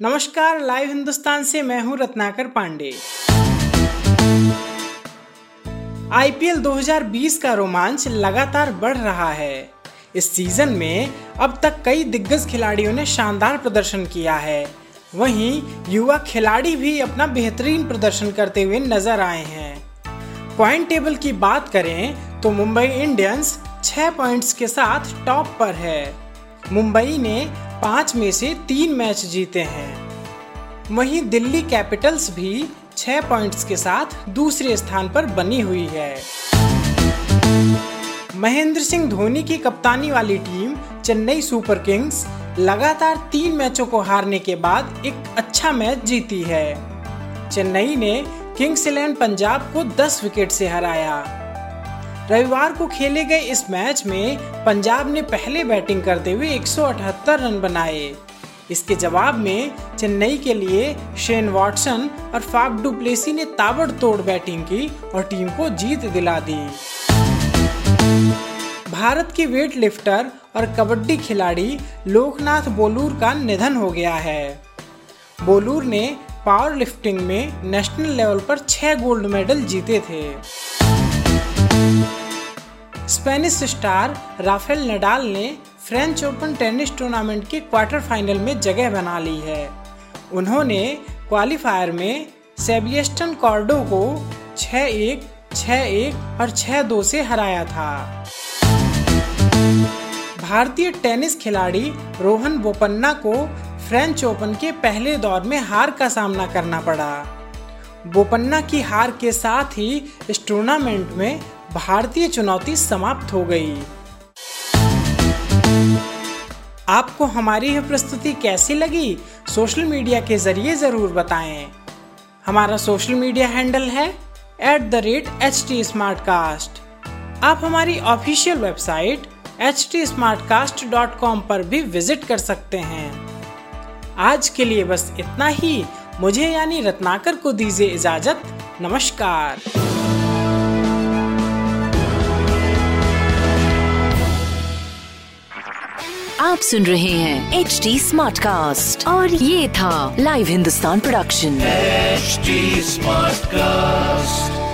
नमस्कार लाइव हिंदुस्तान से मैं हूँ रत्नाकर पांडे। आईपीएल 2020 का रोमांच लगातार बढ़ रहा है। इस सीज़न में अब तक कई दिग्गज खिलाड़ियों ने शानदार प्रदर्शन किया है। वहीं युवा खिलाड़ी भी अपना बेहतरीन प्रदर्शन करते हुए नज़र आए हैं। पॉइंट टेबल की बात करें तो मुंबई इंडियंस छह पॉइंट्स के साथ टॉप पर है। मुंबई ने पाँच में से तीन मैच जीते हैं। वहीं दिल्ली कैपिटल्स भी छह पॉइंट्स के साथ दूसरे स्थान पर बनी हुई है। महेंद्र सिंह धोनी की कप्तानी वाली टीम चेन्नई सुपर किंग्स लगातार तीन मैचों को हारने के बाद एक अच्छा मैच जीती है। चेन्नई ने किंग्स इलेवन पंजाब को 10 विकेट से हराया। रविवार को खेले गए इस मैच में पंजाब ने पहले बैटिंग करते हुए 178 रन बनाए। इसके जवाब में चेन्नई के लिए शेन वॉटसन और फाफ डुप्लेसी ने ताबड़तोड़ बैटिंग की और टीम को जीत दिला दी। भारत के वेट लिफ्टर और कबड्डी खिलाड़ी लोकनाथ बोलूर का निधन हो गया है। बोलूर ने पावर लिफ्टिंग में नेशनल लेवल पर छह गोल्ड मेडल जीते थे। स्पेनिश स्टार राफेल नडाल ने फ्रेंच ओपन टेनिस टूर्नामेंट के क्वार्टर फाइनल में जगह बना ली है। उन्होंने क्वालिफायर में सेबियस्टन कॉर्डो को 6-1, 6-1 और 6-2 से हराया था। भारतीय टेनिस खिलाड़ी रोहन बोपन्ना को फ्रेंच ओपन के पहले दौर में हार का सामना करना पड़ा। बोपन्ना की हार के साथ ही इस टूर्नामेंट में भारतीय चुनौती समाप्त हो गई। आपको हमारी यह प्रस्तुति कैसी लगी, सोशल मीडिया के ज़रिए ज़रूर बताएँ। हमारा सोशल मीडिया हैंडल है at the rate H T आप हमारी ऑफिशियल वेबसाइट एच टी पर भी विज़िट कर सकते हैं। आज के लिए बस इतना ही। मुझे यानी रत्नाकर को दीजिए इजाज़त। नमस्कार। आप सुन रहे हैं एच डी स्मार्ट कास्ट और ये था live Hindustan production smart Smartcast.